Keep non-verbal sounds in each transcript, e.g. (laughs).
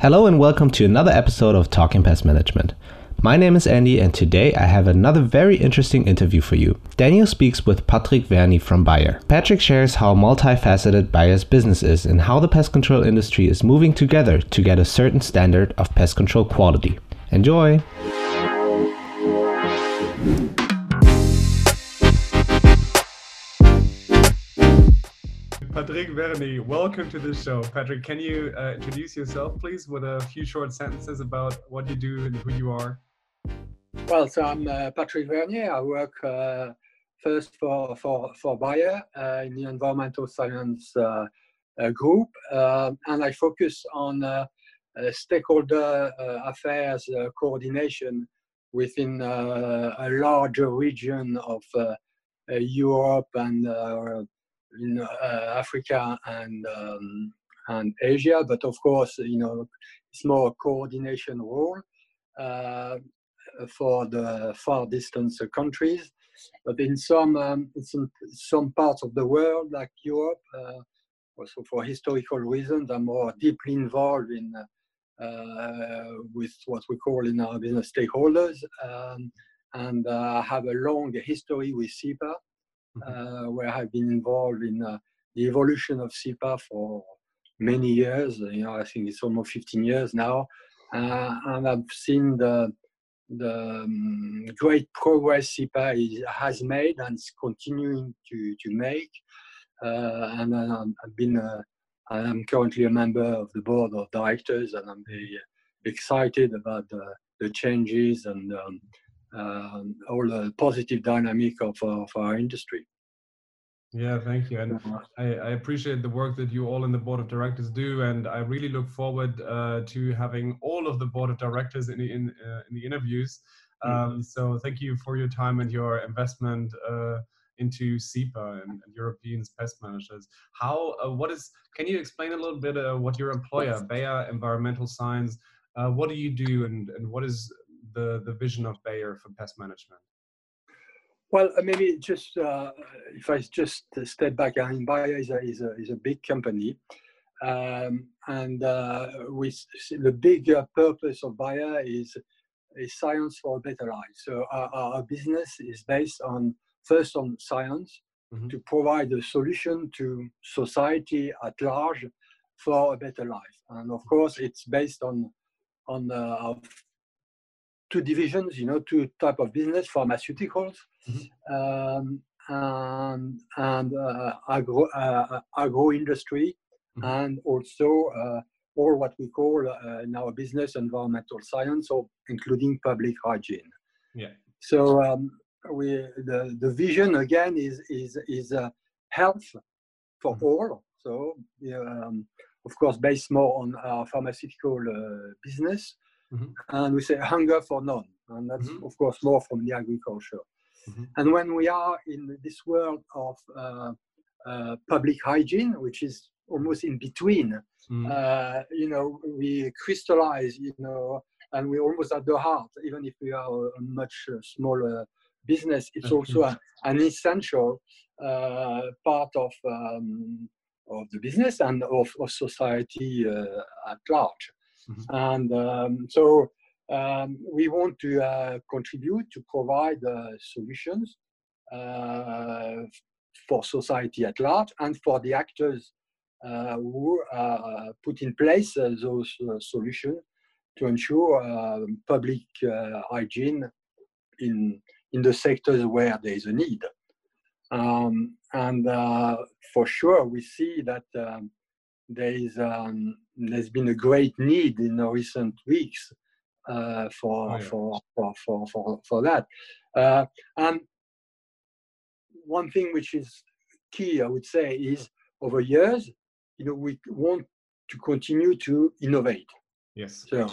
Hello and welcome to another episode of Talking Pest Management. My name is Andy, and today I have another very interesting interview for you. Daniel speaks with Patrick Verny from Bayer. Patrick shares how multifaceted Bayer's business is and how the pest control industry is moving together to get a certain standard of pest control quality. Enjoy! Patrick Verny, welcome to the show. Patrick, can you uh, introduce yourself, please, with a few short sentences about what you do and who you are? Well, so I'm uh, Patrick Vernier. I work uh, first for, for, for Bayer uh, in the environmental science uh, uh, group, and I focus on stakeholder affairs coordination within a larger region of Europe and in uh, Africa and um, and Asia, but of course, you know, it's more a coordination role uh, for the far distance countries. But in some um, in some, some parts of the world, like Europe, uh, also for historical reasons, I'm more deeply involved in uh, with what we call in our business stakeholders, um, and uh, have a long history with CEPA. Mm-hmm. Uh, where I've been involved in uh, the evolution of CEPA for many years. You know, I think it's almost 15 years now, uh, and I've seen the the um, great progress CEPA is, has made and is continuing to to make. Uh, and I've been uh, I'm currently a member of the board of directors, and I'm very excited about the, the changes and um, um, all the positive dynamic of, of our industry. Yeah, thank you. And I, I, appreciate the work that you all in the board of directors do. And I really look forward uh, to having all of the board of directors in the, in, uh, in the interviews. Um, mm-hmm. So thank you for your time and your investment uh, into CEPA and, and, European pest managers. How, uh, what is, can you explain a little bit uh, what your employer, Bayer Environmental Science, uh, what do you do and, and what is the, the vision of Bayer for pest management? Well, uh, maybe just uh, if I just step back, I mean, Bayer is a, is a, is a big company. Um, and uh, with the big uh, purpose of Bayer is, is science for a better life. So our, our business is based on first on science mm-hmm. to provide a solution to society at large for a better life. And of course, it's based on on uh, two divisions, you know, two type of business, pharmaceuticals mm-hmm. um, and, and uh, agro, uh, agro industry, mm-hmm. and also uh, or what we call uh, in our business environmental science, or including public hygiene. Yeah. So um, we the, the vision again is is is uh, health for mm-hmm. all. So um, of course based more on our pharmaceutical uh, business Mm-hmm. And we say hunger for none. And that's, mm-hmm. of course, more from the agriculture. Mm-hmm. And when we are in this world of uh, uh, public hygiene, which is almost in between, mm-hmm. uh, you know, we crystallize, you know, and we're almost at the heart, even if we are a much uh, smaller business, it's also a, an essential uh, part of, um, of the business and of, of society uh, at large. Mm-hmm. And um, so um, we want to uh, contribute to provide uh, solutions uh, for society at large and for the actors uh, who uh, put in place uh, those solutions to ensure um, public hygiene in, in the sectors where there is a need. Um, and for sure, we see that um, there is um, there's been a great need in the recent weeks uh, for, oh, yeah. for, for, for, for, for that. Uh, and one thing which is key, I would say, is over years, you know, we want to continue to innovate. Yes. So,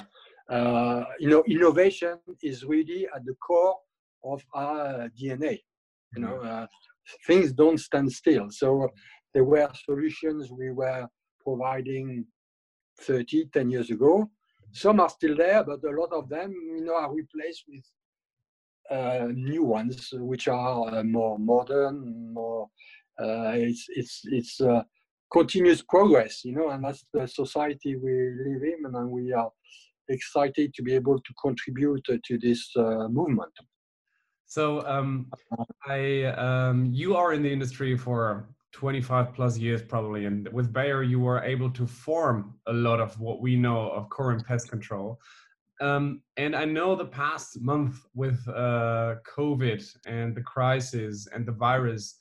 uh, you know, innovation is really at the core of our DNA. You know, mm-hmm. uh, things don't stand still. So there were solutions we were providing 30, 10 years ago. Some are still there, but a lot of them, you know, are replaced with uh, new ones, which are uh, more modern, more. Uh, it's it's it's uh, continuous progress, you know, and that's the society we live in, and we are excited to be able to contribute to this uh, movement. So, um, I um, you are in the industry for 25 plus years probably, and with Bayer you were able to form a lot of what we know of current pest control. Um, and I know the past month with uh, COVID and the crisis and the virus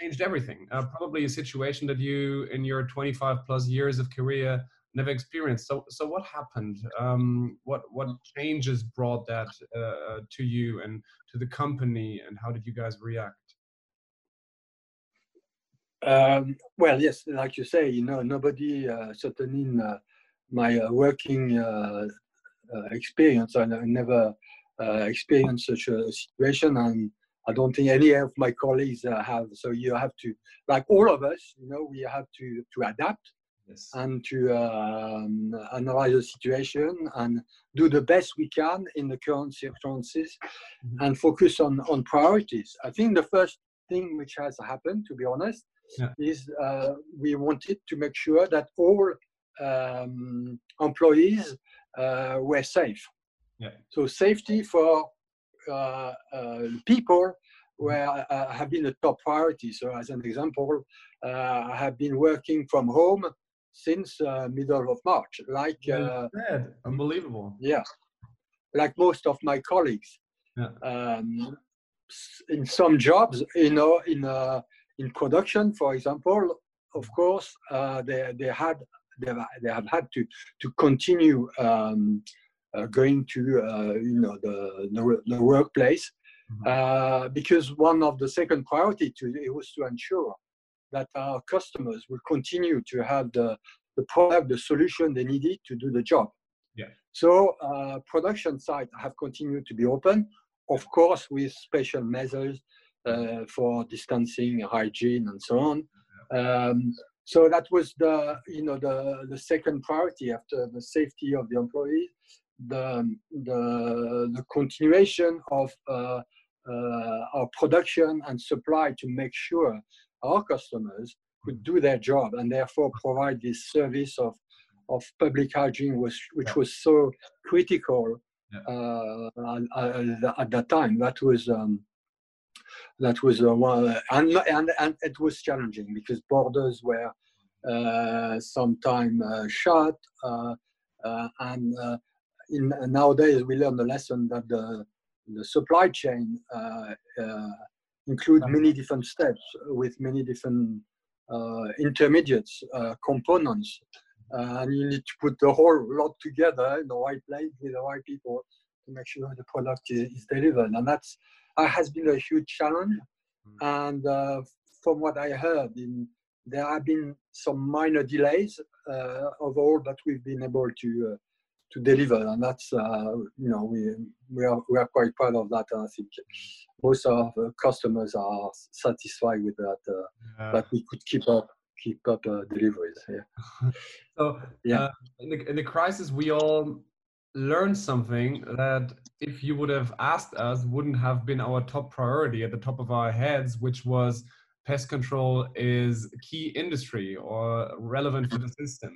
changed everything. Uh, probably a situation that you, in your 25 plus years of career, never experienced. So, so what happened? Um, what what changes brought that uh, to you and to the company, and how did you guys react? Um, well, yes, like you say, you know, nobody, uh, certainly in uh, my uh, working uh, uh, experience. I, never uh, experienced such a situation, and I don't think any of my colleagues uh, have. So you have to, like all of us, you know, we have to to adapt yes. and to um, analyze the situation and do the best we can in the current circumstances, mm-hmm. and focus on on priorities. I think the first thing which has happened, to be honest, yeah. is uh, we wanted to make sure that all um, employees uh, were safe. Yeah. So safety for uh, uh, people were have been a top priority. So as an example, I have been working from home since uh, middle of March. Like uh, unbelievable. Yeah, like most of my colleagues. Yeah. Um, in some jobs, you know, in uh, in production, for example, of course, they they had they they have had to to continue um, uh, going to uh, you know the the, the workplace mm-hmm. uh, because one of the second priority to it was to ensure that our customers will continue to have the the product the solution they needed to do the job. Yeah. So uh, production sites have continued to be open, of course, with special measures uh, for distancing, hygiene, and so on. Um, so that was the you know the the second priority after the safety of the employees, the the the continuation of uh, uh, our production and supply to make sure our customers could do their job and therefore provide this service of of public hygiene was which was so critical uh, at, at, that time. That was um, that was uh, one, and, and, and it was challenging because borders were uh, sometime uh, shut, uh, uh, and uh, in, nowadays we learn the lesson that the, the supply chain include many different steps with many different intermediates, components, and you need to put the whole lot together in the right place with the right people to make sure the product is, is delivered. And that's uh, has been a huge challenge. Mm. And uh, from what I heard, in, there have been some minor delays uh, overall that we've been able to uh, to deliver, and that's uh, you know we we are we are quite proud of that. And I think most of the customers are satisfied with that uh, yeah. that we could keep up keep up deliveries. Yeah. (laughs) so yeah, in the in the crisis, we all learned something that if you would have asked us wouldn't have been our top priority at the top of our heads which was pest control is key industry or relevant for the system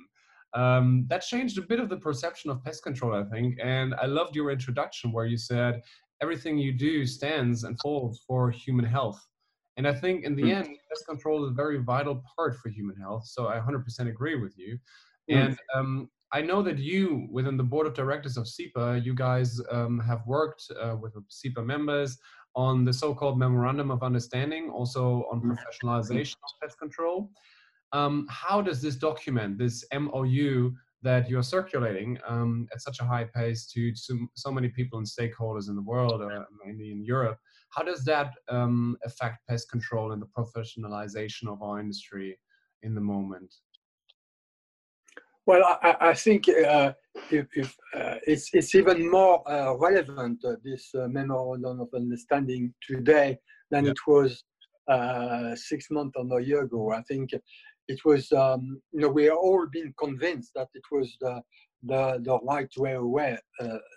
um, that changed a bit of the perception of pest control i think and i loved your introduction where you said everything you do stands and falls for human health and i think in the mm. end pest control is a very vital part for human health so i 100% agree with you mm. and um, I know that you, within the board of directors of CEPA, you guys um, have worked uh, with CEPA members on the so-called memorandum of understanding, also on mm-hmm. professionalization of pest control. Um, how does this document, this MOU that you're circulating um, at such a high pace to so, so, many people and stakeholders in the world, or mainly in Europe, how does that um, affect pest control and the professionalization of our industry in the moment? Well, I, I think uh, if, if uh, it's, it's even more uh, relevant, uh, this uh, memorandum of understanding today than yeah. it was uh, six months or a year ago. I think it was, um, you know, we are all been convinced that it was the, the, the right way away,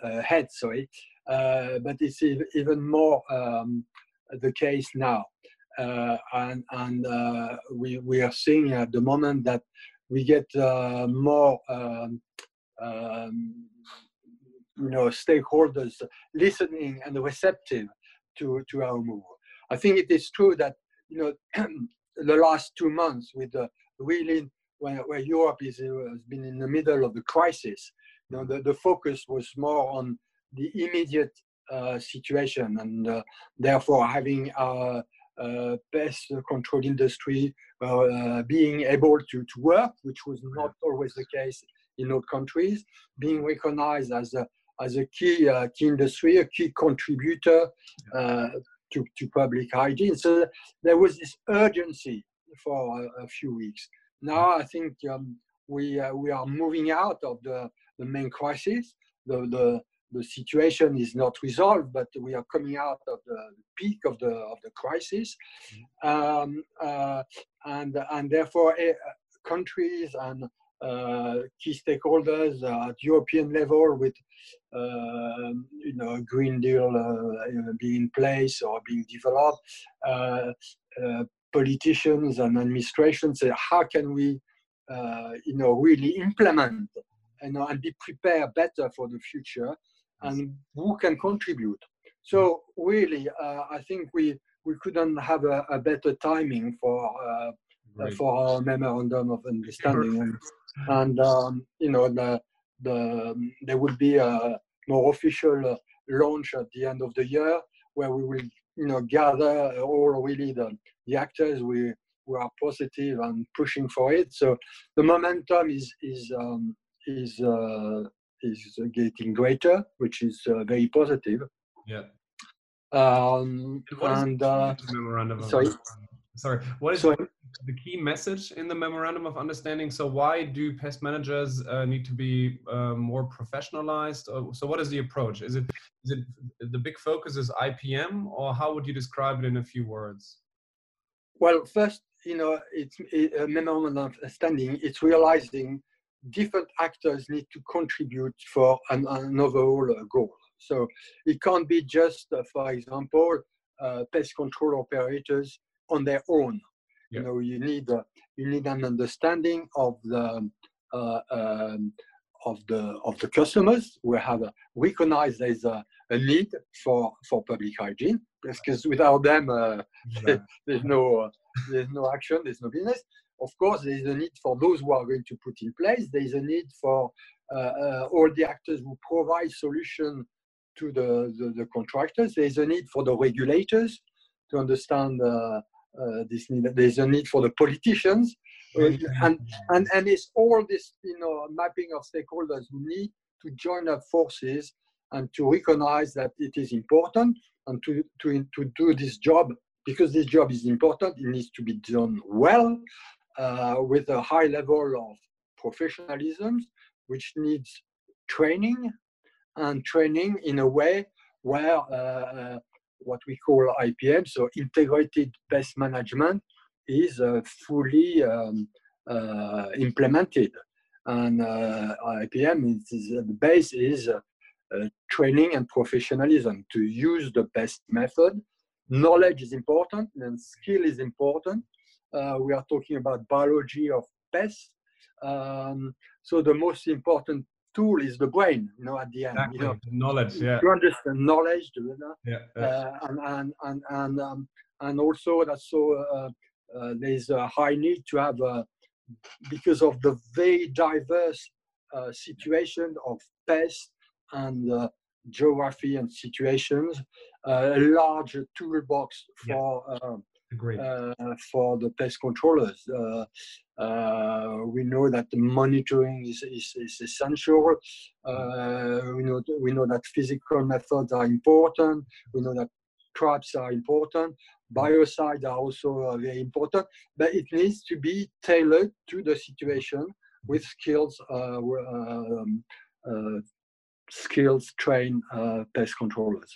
ahead, sorry. but it's even more um, the case now. uh, and and uh, we we are seeing at the moment that we get uh, more um, um, you know stakeholders listening and receptive to to our move. I think it is true that you know (clears throat) the last two months with the really where, where Europe is has been in the middle of the crisis, you know the, the focus was more on the immediate uh, situation and uh, therefore having our uh, pest control industry uh, being able to, to work, which was not always the case in all countries, being recognized as a, as a key, uh, key industry, a key contributor to, to public hygiene. So there was this urgency for a, a few weeks. Now I think um, we, we are moving out of the, the main crisis. The, the, the situation is not resolved, but we are coming out of the peak of the of the crisis, um, uh, and and therefore uh, countries and uh, key stakeholders at European level with uh, you know Green Deal uh, being in place or being developed, uh, politicians and administrations say how can we you know really implement you know, and be prepared better for the future and who can contribute. So really, uh, I think we we couldn't have a, a better timing for uh, right. for our memorandum of understanding, and, and um, you know the the there will be a more official uh, launch at the end of the year where we will you know gather all really the the actors we we are positive and pushing for it. So the momentum is is um, is uh, is getting greater, which is uh, very positive. Yeah. Um, and uh, memorandum. Sorry. Sorry. What is sorry? the key message in the memorandum of understanding? So why do pest managers uh, need to be uh, more professionalized? so what is the approach? Is it is it the big focus is IPM, or how would you describe it in a few words? Well, first, you know, it's a memorandum of understanding. It's realizing different actors need to contribute for an, an overall uh, goal. So it can't be just, uh, for example, uh, pest control operators on their own. Yeah. You know, you need uh, you need an understanding of the uh, um, of the of the customers. We have uh, recognized there's a, a, need for for public hygiene because without them, yeah. (laughs) there's no there's no action, there's no business of course, there is a need for those who are going to put in place. There is a need for uh, uh, all the actors who provide solution to the, the, the, contractors. There is a need for the regulators to understand uh, uh this need. There is a need for the politicians. And, and, and it's all this you know, mapping of stakeholders who need to join up forces and to recognize that it is important and to, to, to do this job because this job is important, it needs to be done well uh, with a high level of professionalism, which needs training and training in a way where uh, uh what we call IPM, so integrated pest management, is uh, fully um, uh, implemented. And uh, IPM is, is, the base is training and professionalism to use the best method. Knowledge is important and skill is important we are talking about biology of pests. Um, so the most important tool is the brain, you know, at the end. Exactly. You know, knowledge, yeah. To understand knowledge, you know, yeah. Uh, and and and and, um, and also that's so uh, uh, there's a high need to have uh, because of the very diverse uh, situation of pests and uh, geography and situations, a large toolbox for yeah. Uh, for the pest controllers. Uh, uh, we know that monitoring is, is, is essential. we know we know that physical methods are important. We know that traps are important. Biocides are also very important, but it needs to be tailored to the situation with skills um, skills trained pest controllers.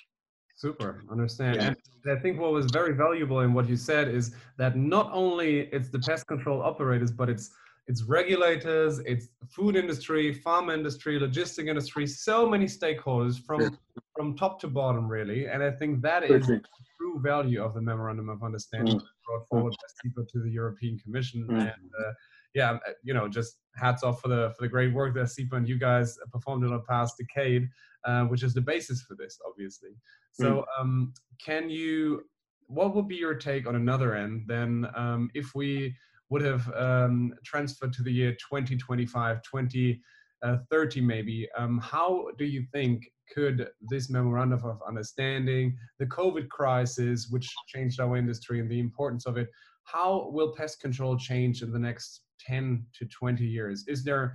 Super, understand. Yeah. And I think what was very valuable in what you said is that not only it's the pest control operators, but it's it's regulators, it's food industry, farm industry, logistic industry, so many stakeholders from from top to bottom, really. And I think that is true true value of the memorandum of understanding mm. brought forward by CEPA to the European Commission. Mm. And uh, yeah, uh, you know, just hats off for the for the great work that CEPA and you guys performed in the past decade, uh, which is the basis for this, obviously. So, mm. um, can you? What would be your take on another end then, um, if we would have um, transferred to the year 2025, 2030 maybe? Um, how do you think could this memorandum of understanding, the COVID crisis, which changed our industry and the importance of it, how will pest control change in the next 10 to 20 years? Is there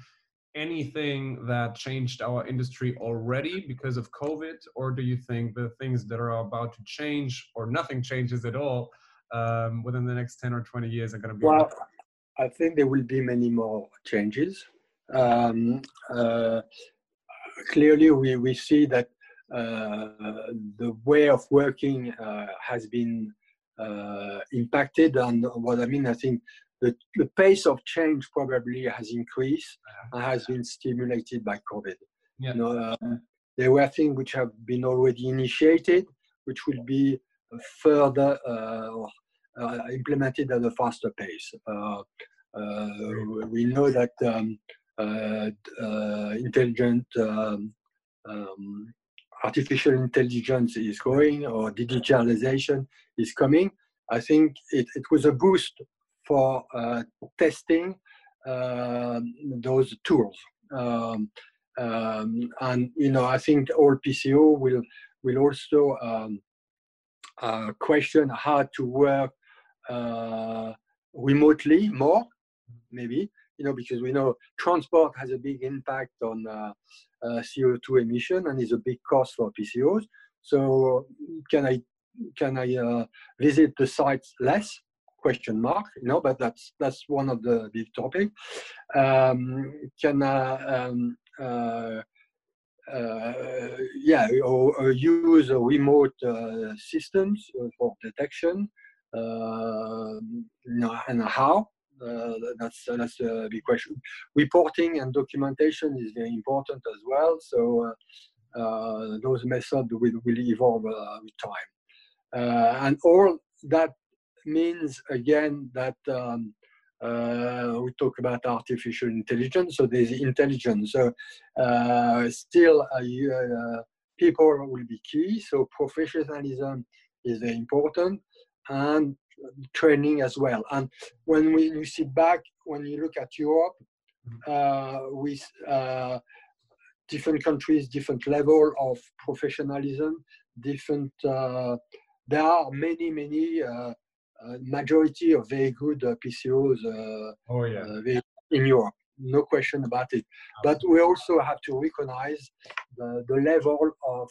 anything that changed our industry already because of COVID, or do you think the things that are about to change, or nothing changes at all um, within the next 10 or 20 years, are going to be? Well, I think there will be many more changes. Um, uh, clearly, we, we see that uh, the way of working uh, has been uh, impacted. And what I mean, I think the, the pace of change probably has increased and has been stimulated by COVID. Yeah. You know, um, there were things which have been already initiated, which will be further uh, uh, implemented at a faster pace. Uh, uh we know that um, uh, uh, intelligent um, um, artificial intelligence is going or digitalization is coming. I think it, it was a boost for uh, testing uh, those tools. Um, um, and you know, I think all PCO will will also um, uh, question how to work uh, remotely more, maybe you know, because we know transport has a big impact on uh, uh, CO2 emission and is a big cost for PCOs. So can I can I uh, visit the sites less? Question mark you know but that's that's one of the big topic. Um, can uh, um, uh, uh, yeah or, or, use remote uh, systems for detection um, and how? Uh, that's that's a big question. Reporting and documentation is very important as well so uh, those methods will, will evolve with time. And all that means again that um, uh, we talk about artificial intelligence, so there's intelligence. So uh, still, uh, uh people will be key. So professionalism is very important, and training as well. And when we you see back, when you look at Europe, uh, with uh, different countries, different level of professionalism, different. there are many, many majority of very good uh, PCOs uh, oh, yeah. Uh, in Europe. No question about it. But we also have to recognize the, the level of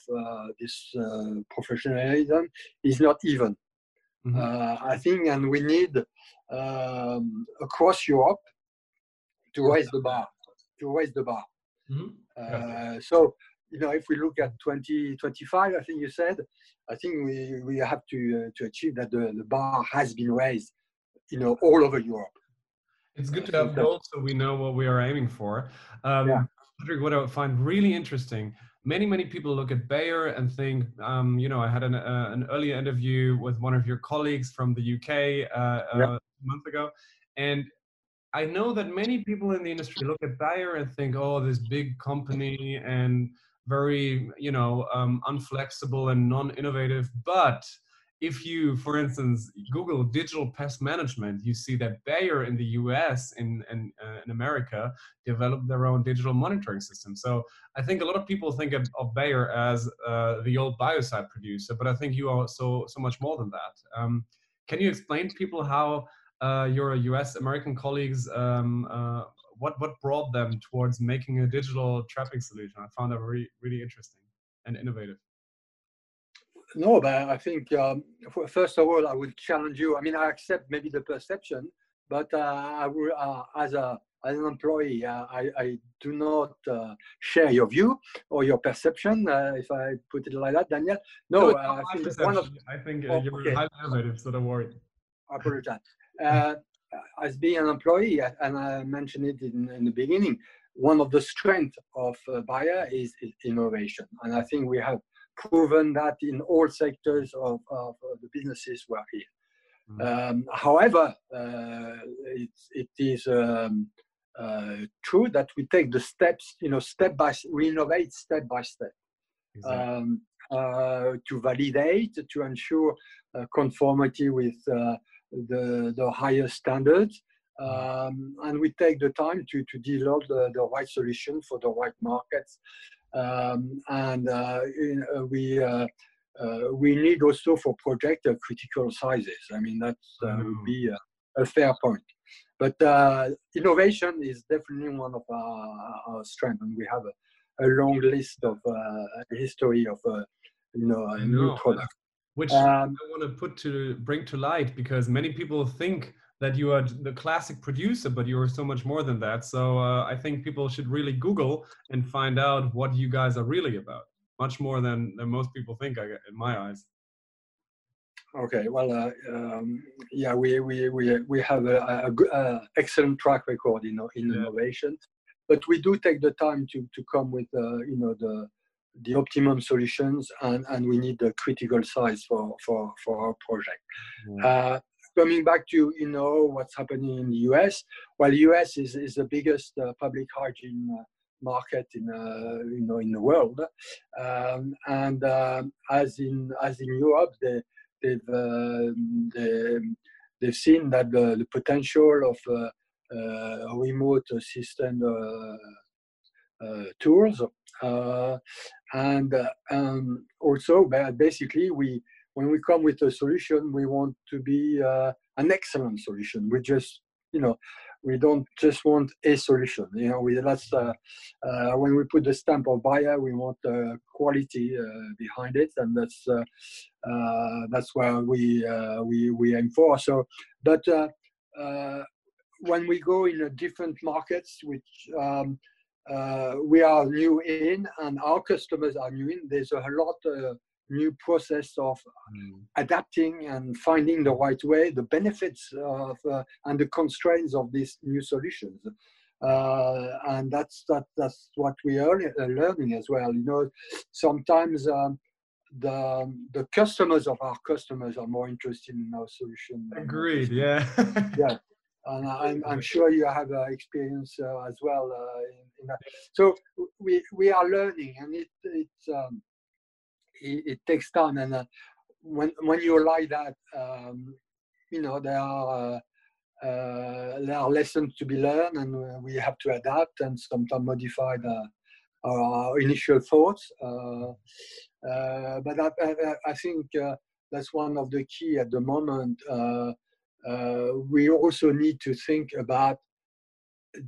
this professionalism is not even. Mm-hmm. I think, and we need um, across Europe to raise the bar, to raise the bar. Mm-hmm. Uh, so, you know, if we look at 2025, I think you said, I think we, we have to, uh, to achieve that the, the bar has been raised, you know, all over Europe. It's good to have goals so we know what we are aiming for. Um, yeah. Patrick, what I find really interesting, many, many people look at Bayer and think, um, you know, I had an, uh, an earlier interview with one of your colleagues from the UK uh, yeah. a month ago. And I know that many people in the industry look at Bayer and think, oh, this big company and very you know um, unflexible and non-innovative. But if you for instance google digital pest management you see that bayer in the us in, in, uh, in america developed their own digital monitoring system. So i think a lot of people think of, of bayer as uh, the old biocide producer but i think you are so so much more than that. Um, can you explain to people how uh, your us american colleagues um, uh, what what brought them towards making a digital trapping solution? I found that really really interesting and innovative. No, but I think um, first of all, I would challenge you. I mean, I accept maybe the perception, but uh, I will, uh, as a as an employee, uh, I, I do not uh, share your view or your perception, uh, if I put it like that, Daniel. No, no I think one of I think uh, oh, you're okay. highly innovative, so don't worry. I apologize. (laughs) Uh, as being an employee, and I mentioned it in, in the beginning, one of the strengths of uh, Bayer is, is, innovation. And I think we have proven that in all sectors of, of the businesses we're here. Mm. Um, however, uh, it, it is um, uh, true that we take the steps, you know, step by, we innovate step by step. Exactly. Um, uh, to validate, to ensure uh, conformity with uh, the, the higher standards. Um, and we take the time to, to develop the, the right solution for the right markets. Um, and uh, in, uh, we uh, we need also for project critical sizes. I mean that mm. would be a, a, fair point. But innovation is definitely one of our, our strengths, and we have a, a long list of history of you know a new product which um, I want to put to bring to light because many people think that you are the classic producer, but you are so much more than that. So uh, I think people should really Google and find out what you guys are really about, much more than, than most people think, I, in my eyes. Okay, well, uh, um, yeah, we, we, we, we have a, a, a excellent track record in, in yeah. innovation, but we do take the time to, to come with, uh, you know, the, the optimum solutions and, and we need the critical size for, for, for our project. Yeah. Uh, coming back to you know what's happening in the US, well, US is, is the biggest uh, public hygiene uh, market in uh, you know in the world, um, and um, as in as in Europe, they, they've um, they, they've seen that the, the potential of uh, remote system uh, remote assistant and um, also basically we when we come with a solution, we want to be uh, an excellent solution. We just, you know, we don't just want a solution. You know, we that's uh, uh, when we put the stamp of Bayer, we want uh, quality uh, behind it, and that's uh, uh, that's where we we we aim for. So, but when we go in different markets, which um, we are new in, and our customers are new in, there's a lot of new process of mm. adapting and finding the right way, the benefits of uh, and the constraints of these new solutions. Uh, and that's that, that's what we are learning as well. You know, sometimes um, the the customers of our customers are more interested in our solution. Agreed. Yeah. yeah. (laughs) And I'm, I'm sure you have uh, experience uh, as well uh, in, in, that. So we we are learning, and it it's um, it, it takes time. And uh, when when you like that, um, you know there are uh, uh, there are lessons to be learned, and we have to adapt and sometimes modify the, our initial thoughts. Uh, uh, but I, I, I think uh, that's one of the key at the moment. We also need to think about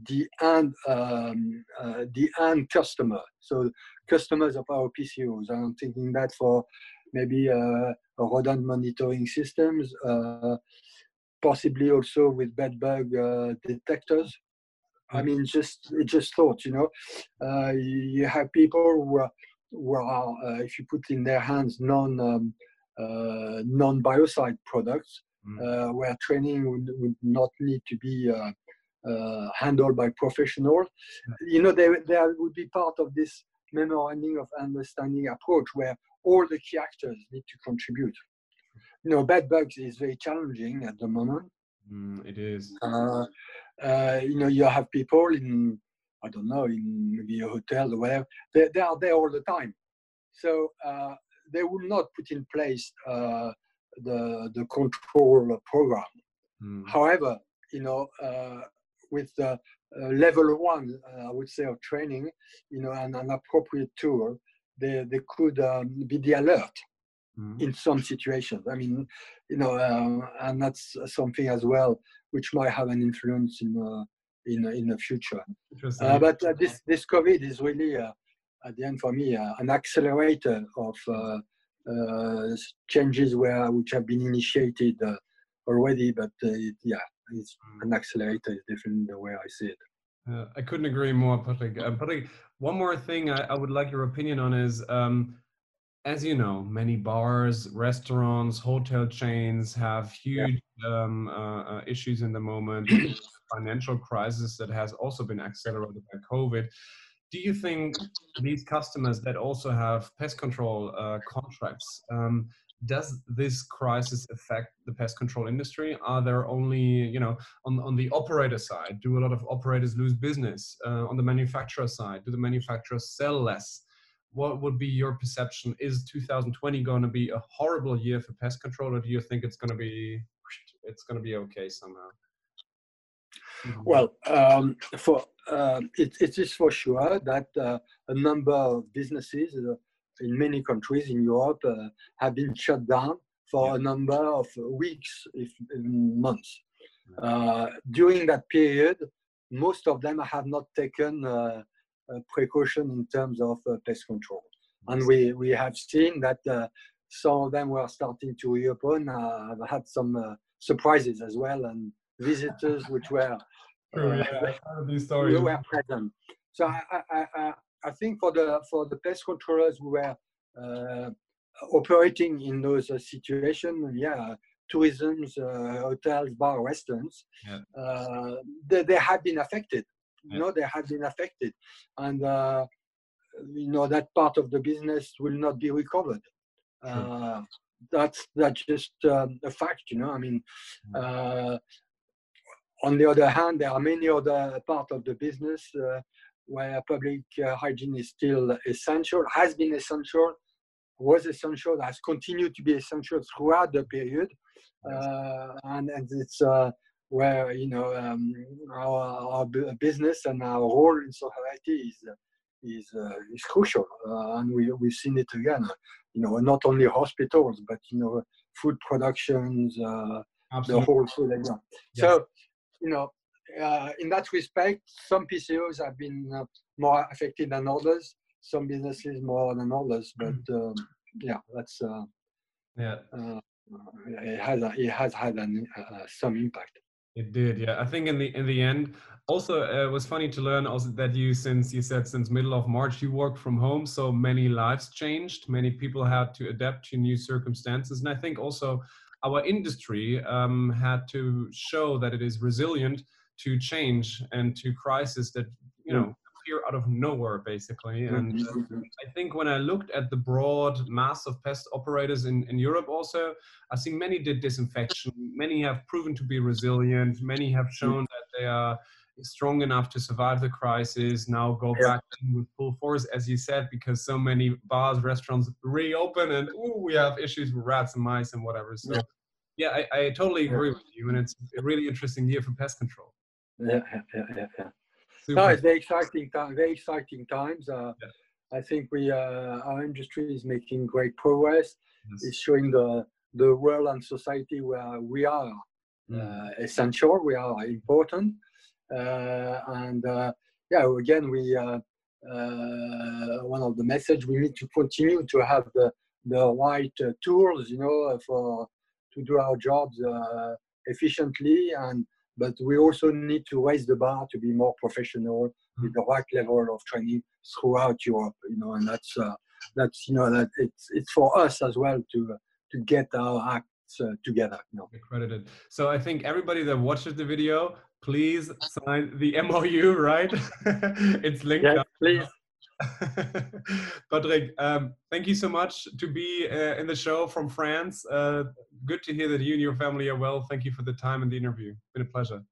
the end um, uh, the end customer. So customers of our PCOs. I'm thinking that for maybe uh, rodent monitoring systems, uh, possibly also with bed bug uh, detectors. I mm-hmm. mean, just just thought, you know, uh, you have people who are, who are uh, if you put in their hands non um, non biocide products, mm. where training would, would not need to be uh, handled by professionals. You know, there, there would be part of this memorandum of understanding approach where all the key actors need to contribute. You know, bed bugs is very challenging at the moment. Mm, it is. Uh, uh, you know, you have people in, I don't know, in maybe a hotel or whatever, they, they are there all the time. So uh, they will not put in place uh, the, the control program. Mm. However, you know, uh, with the uh, level one, uh, I would say, of training, you know, and an appropriate tool, they, they could um, be the alert mm-hmm. in some situations. I mean, you know, uh, and that's something as well which might have an influence in uh, in in the future. Uh, but uh, this this COVID is really at the end for me an accelerator of changes where which have been initiated already. But yeah, it's mm. an accelerator is different the way I see it. Uh, I couldn't agree more, Patrick. Uh, Patrick, one more thing I, I, would like your opinion on is, um, as you know, many bars, restaurants, hotel chains have huge yeah. um, uh, uh, issues in the moment. (coughs) financial crisis that has also been accelerated by COVID. Do you think these customers that also have pest control uh, contracts, um, does this crisis affect the pest control industry? Are there only, you know, on, on the operator side, do a lot of operators lose business? Uh, on the manufacturer side, do the manufacturers sell less? What would be your perception? Is 2020 going to be a horrible year for pest control, or do you think it's going to be it's going to be okay somehow? Well, um, for uh, it, it is for sure that uh, a number of businesses uh, in many countries in Europe uh, have been shut down for yeah. a number of weeks, if months. Uh, during that period, most of them have not taken uh, precaution in terms of pest control, and we we have seen that some of them were starting to reopen. I've had some surprises as well, and visitors which were True, (laughs) yeah, these stories. We were present. So I, I, I, I think for the for the pest controllers who were uh, operating in those uh, situations, yeah, tourisms, uh, hotels, bar, restaurants, yeah. Uh, they, they had been affected. Yeah. You know, they had been affected, and uh, you know that part of the business will not be recovered. Sure. that's that's just um, a fact. You know, I mean. On the other hand, there are many other parts of the business uh, where public uh, hygiene is still essential, has been essential, was essential, has continued to be essential throughout the period, uh, and, and it's uh, where you know um, our, our, business and our role in society is is uh, is crucial, uh, and we we've seen it again. You know, not only hospitals, but you know, food productions, the whole food. Yes. So you know, uh, in that respect, some PCOs have been uh, more affected than others. Some businesses more than others, but mm. um, yeah, that's uh, yeah. Uh, it has a, it has had an, uh, some impact. It did, yeah. I think in the in the end, also uh, it was funny to learn also that you since you said since middle of March you worked from home, so many lives changed. Many people had to adapt to new circumstances, and I think also our industry um, had to show that it is resilient to change and to crisis that you know appear out of nowhere basically. And uh, i think when i looked at the broad mass of pest operators in, in europe also i think many did disinfection. Many have proven to be resilient. Many have shown that they are strong enough to survive the crisis now go yeah. back with full force as you said because so many bars restaurants reopen and ooh, we have issues with rats and mice and whatever so yeah, yeah I, I, totally agree yeah. with you and it's a really interesting year for pest control yeah yeah yeah, yeah. no it's very exciting time very exciting times uh, i think we uh, our industry is making great progress yes. it's showing the the world and society where we are mm. uh, essential we are important and uh, yeah, again, we uh, one of the message we need to continue to have the the right tools, you know, for to do our jobs efficiently and but we also need to raise the bar to be more professional mm-hmm. with the right level of training throughout Europe. You know, and that's uh, that's you know that it's it's for us as well to to get our acts uh, together. You know, accredited. So I think everybody that watches the video please sign the (laughs) MOU, right? (laughs) it's linked. Yes, please. (laughs) Patrick, um, thank you so much to be uh, in the show from France. Uh, good to hear that you and your family are well. Thank you for the time and the interview. It's been a pleasure.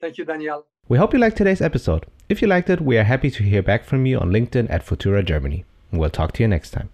Thank you, Daniel. We hope you liked today's episode. If you liked it, we are happy to hear back from you on LinkedIn at Futura Germany. We'll talk to you next time.